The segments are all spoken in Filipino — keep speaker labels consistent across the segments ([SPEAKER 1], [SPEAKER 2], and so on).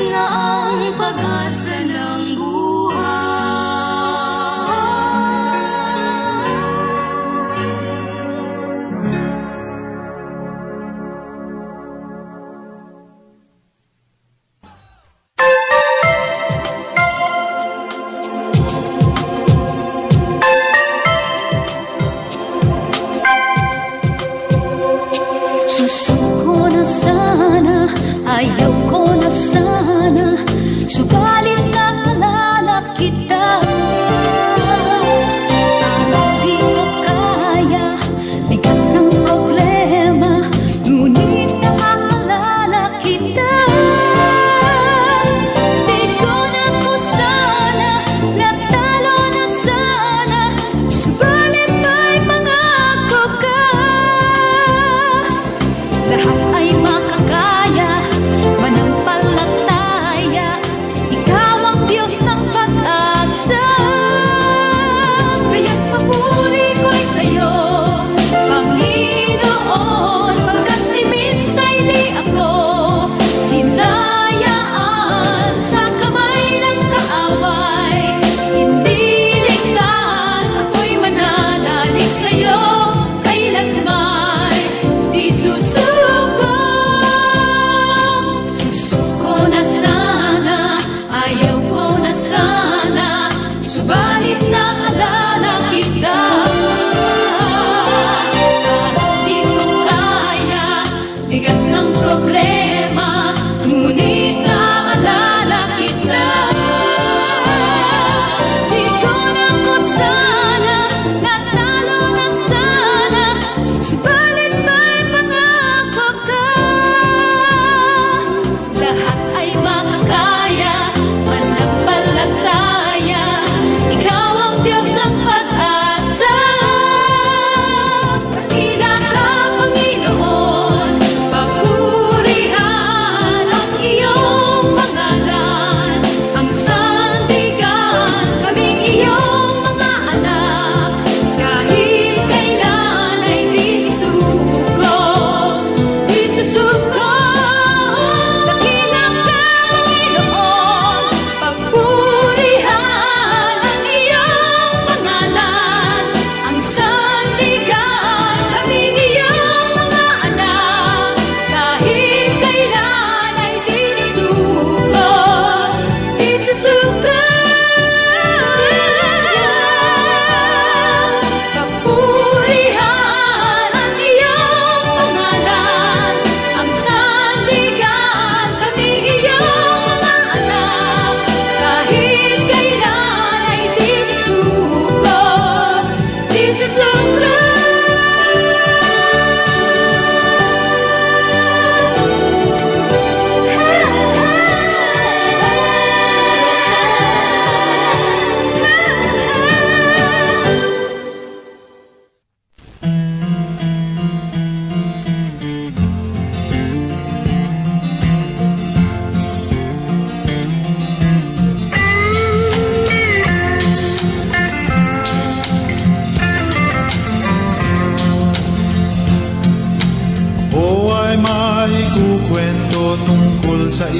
[SPEAKER 1] Jesus na ang pag-asa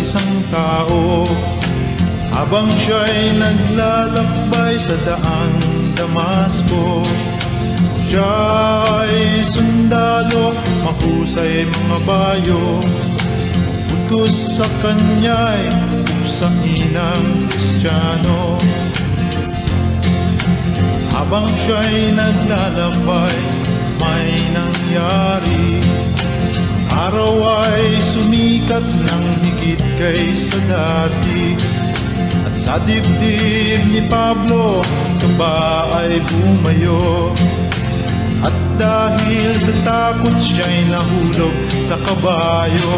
[SPEAKER 2] isang tao Habang siya'y naglalakbay sa daang Damasco. Siya'y sundalo, mahusay mga bayo. Utos sa kanya'y uksain ng Kristiyano. Habang siya'y naglalakbay, may nangyari. Araw ay sumikat ng higit kaysa dati? At sa dibdib ni Pablo, kaba ay bumayo. At dahil sa takot siya'y nahulog sa kabayo.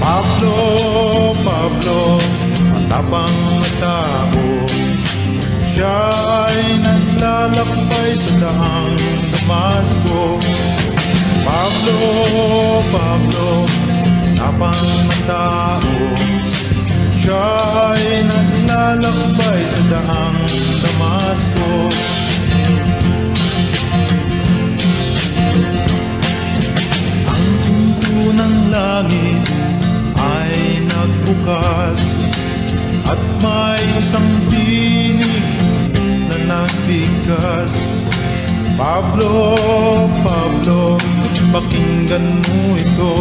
[SPEAKER 2] Pablo, Pablo, matapang na tao. Siya ay naglalakbay sa daang Damasco. Pablo, Pablo, tapang ng tao Siya ay naglalakbay sa daang Damasco. Ang pinto ng langit ay nagbukas At may isang tinig na nagbigkas Pablo, Pablo, pakinggan mo ito.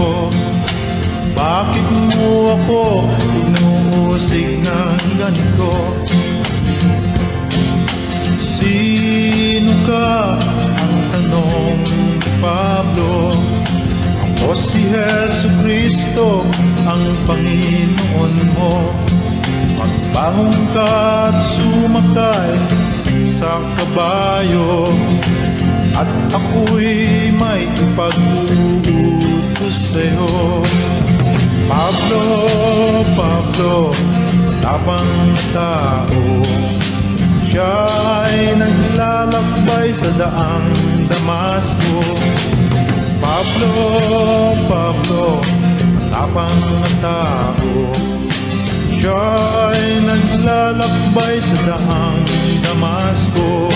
[SPEAKER 2] Bakit mo ako inuusig ng ganito? Sino ka? Ang tanong Pablo Ako si Jesu Kristo, ang Panginoon mo Magbangon ka at sumakay sa kabayo At ako'y may ipag-uutos sa'yo Pablo, Pablo, tapang tao. Siya'y naglalakbay sa daang Damasco. Pablo, Pablo, tapang tao. Siya'y naglalakbay sa daang Damasco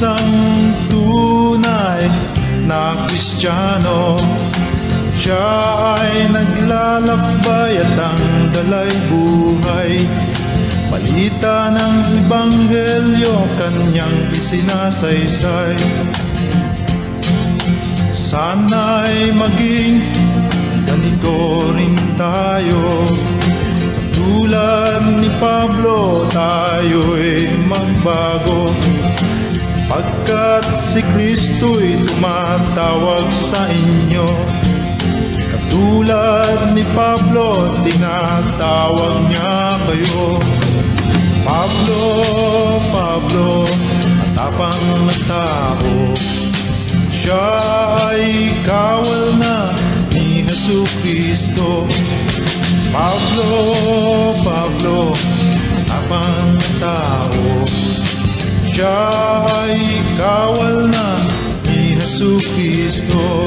[SPEAKER 2] isang tunay na Kristiyano. Siya ay naglalakbay at ang dalay buhay. Balita ng Ebanghelyo kanyang isinasaysay. Sana'y maging ganito rin tayo. Tulad ni Pablo, tayo'y magbago Pagkat si Kristo'y tumatawag sa inyo Katulad ni Pablo, tinatawag niya kayo. Pablo, Pablo, matapang na tao Siya ay kawal na ni Jesu Kristo. Pablo, Pablo, tapang tao Siya ay kawal na ni Jesu Kristo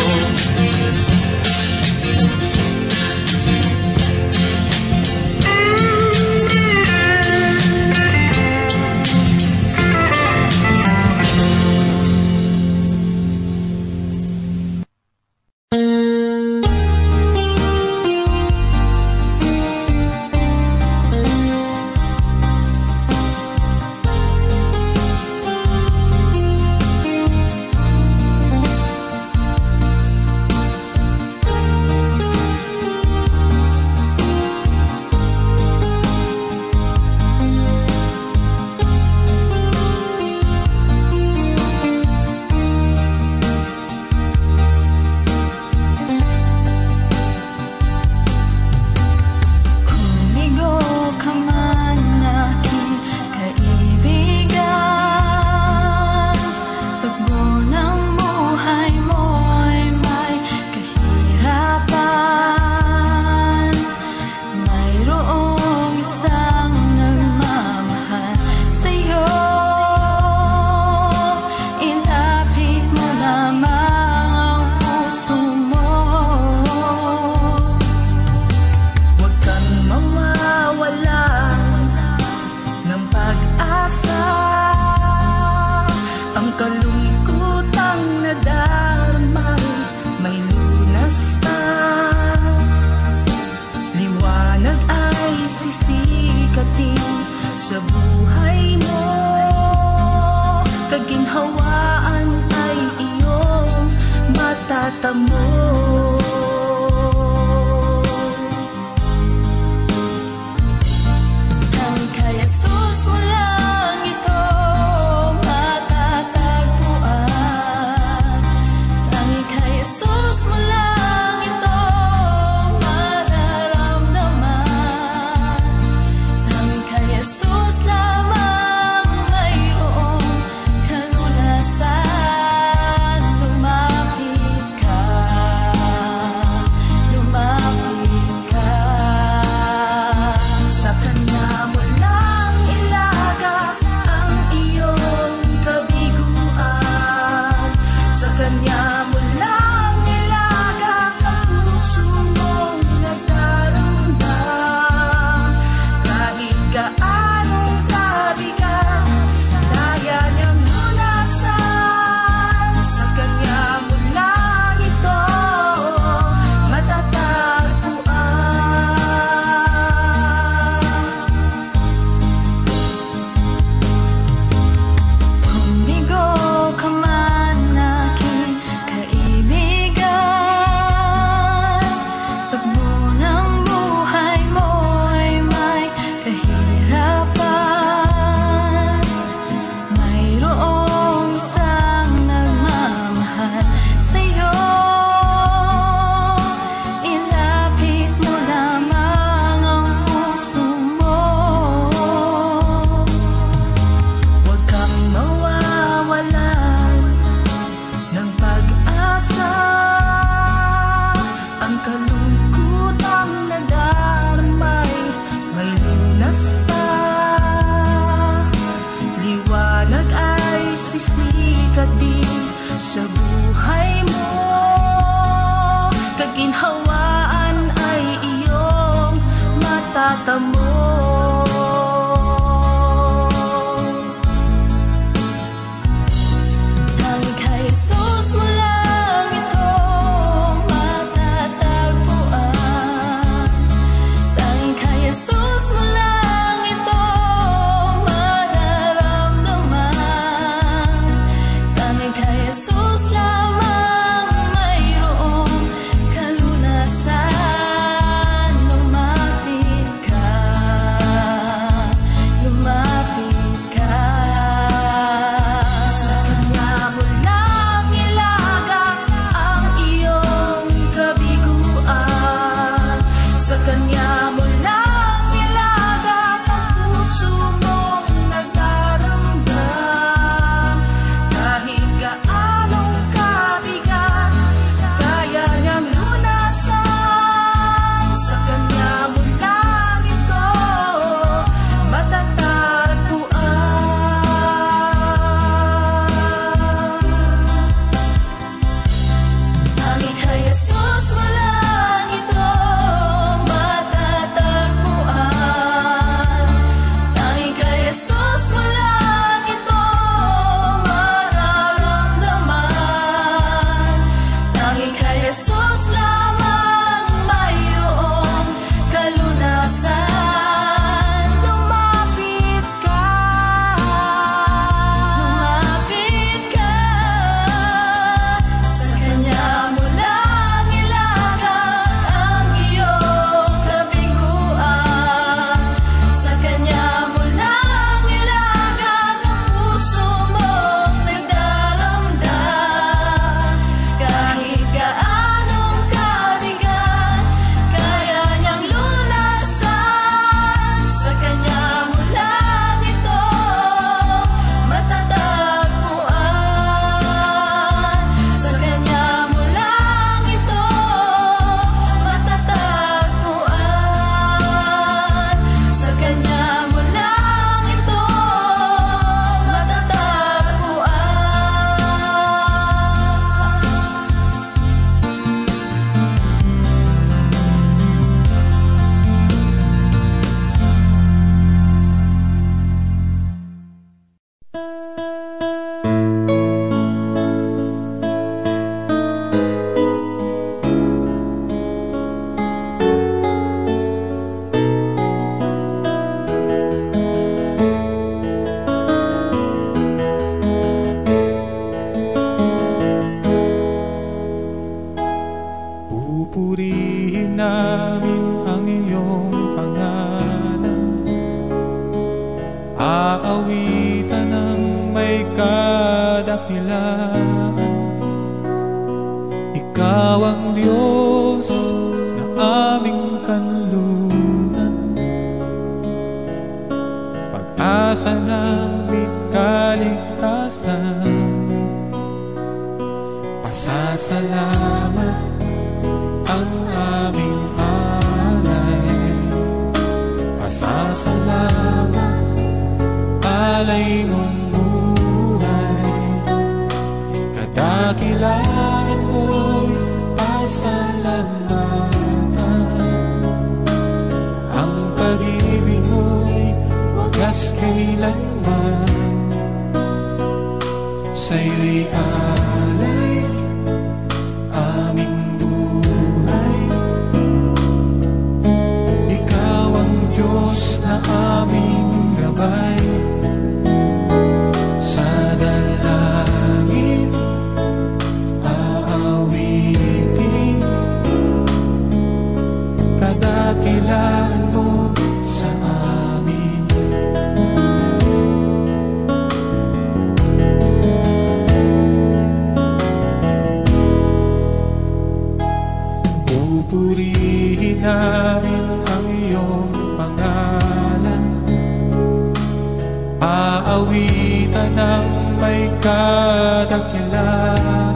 [SPEAKER 3] kasalaan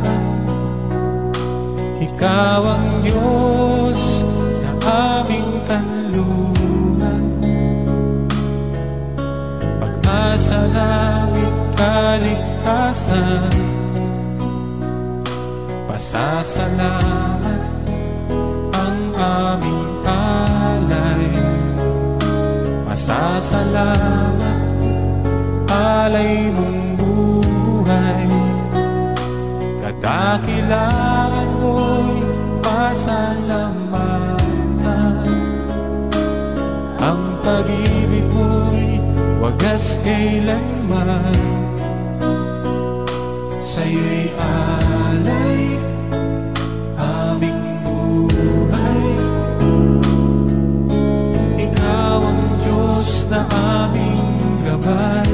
[SPEAKER 3] Ikaw ang Diyos na aming kanlungan Pag-asa namin kaligtasan. Pasasalamat Dakilaan mo'y pasalamatan. Ang pag-ibig mo'y wagas kailanman. Sa'yo'y alay aming buhay. Ikaw ang Diyos na aming gabay.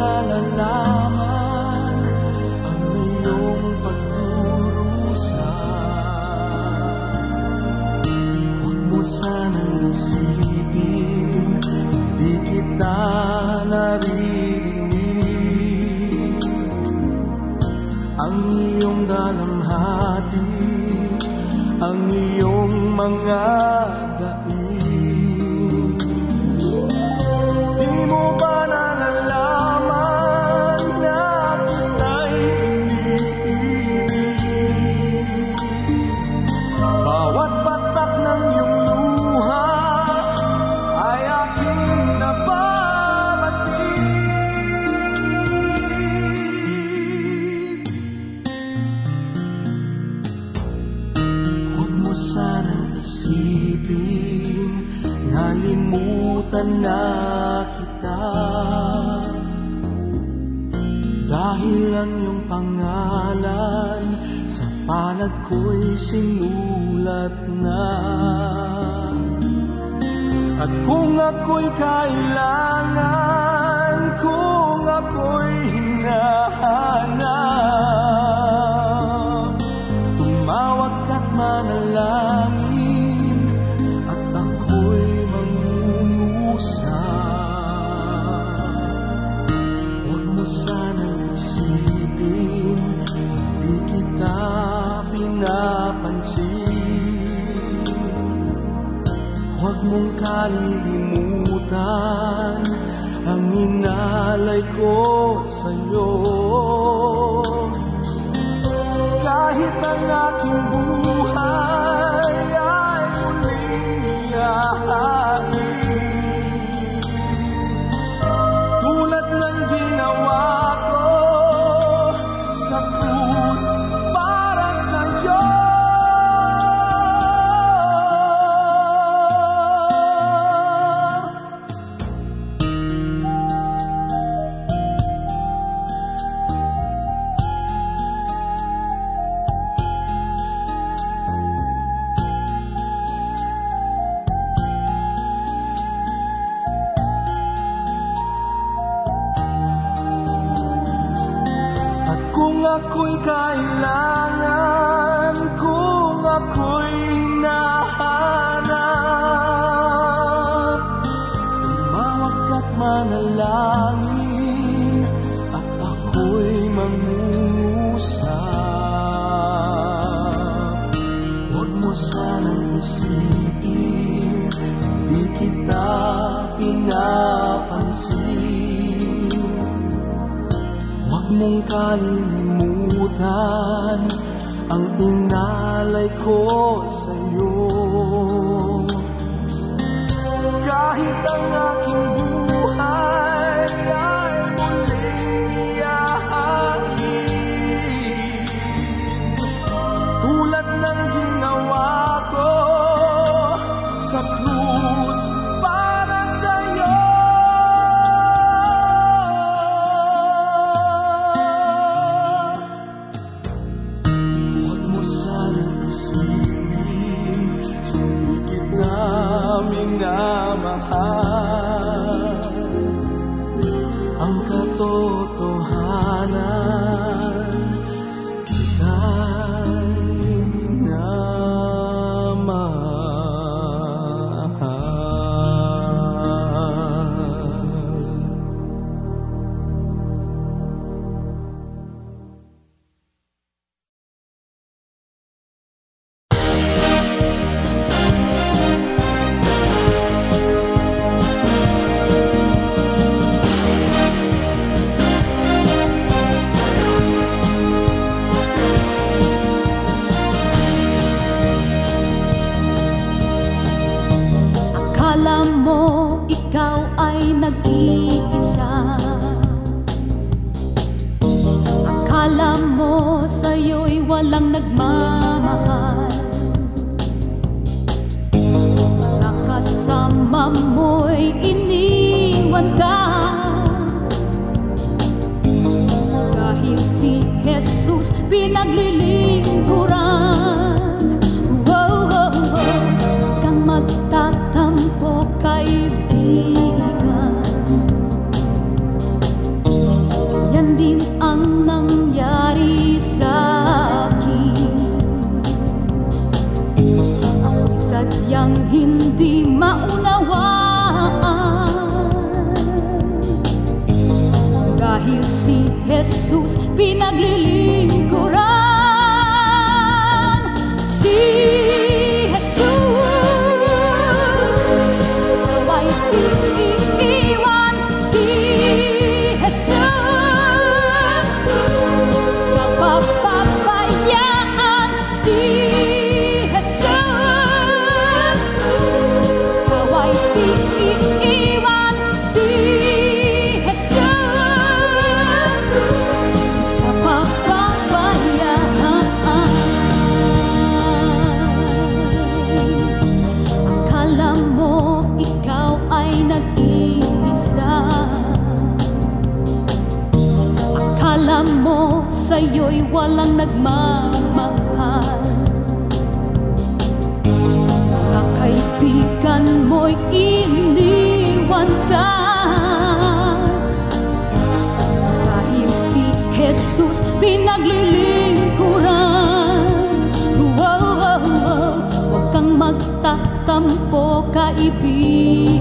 [SPEAKER 4] la la la. di
[SPEAKER 1] tengah namahal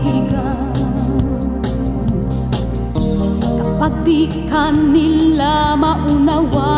[SPEAKER 1] ikaw Kapag di ka nila
[SPEAKER 5] maunawa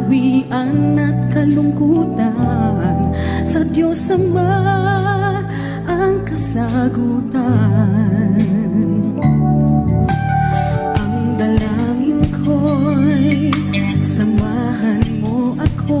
[SPEAKER 5] kasawian at kalungkutan. Sa Diyos Ama ang kasagutan. Ang dalangin ko'y samahan mo ako.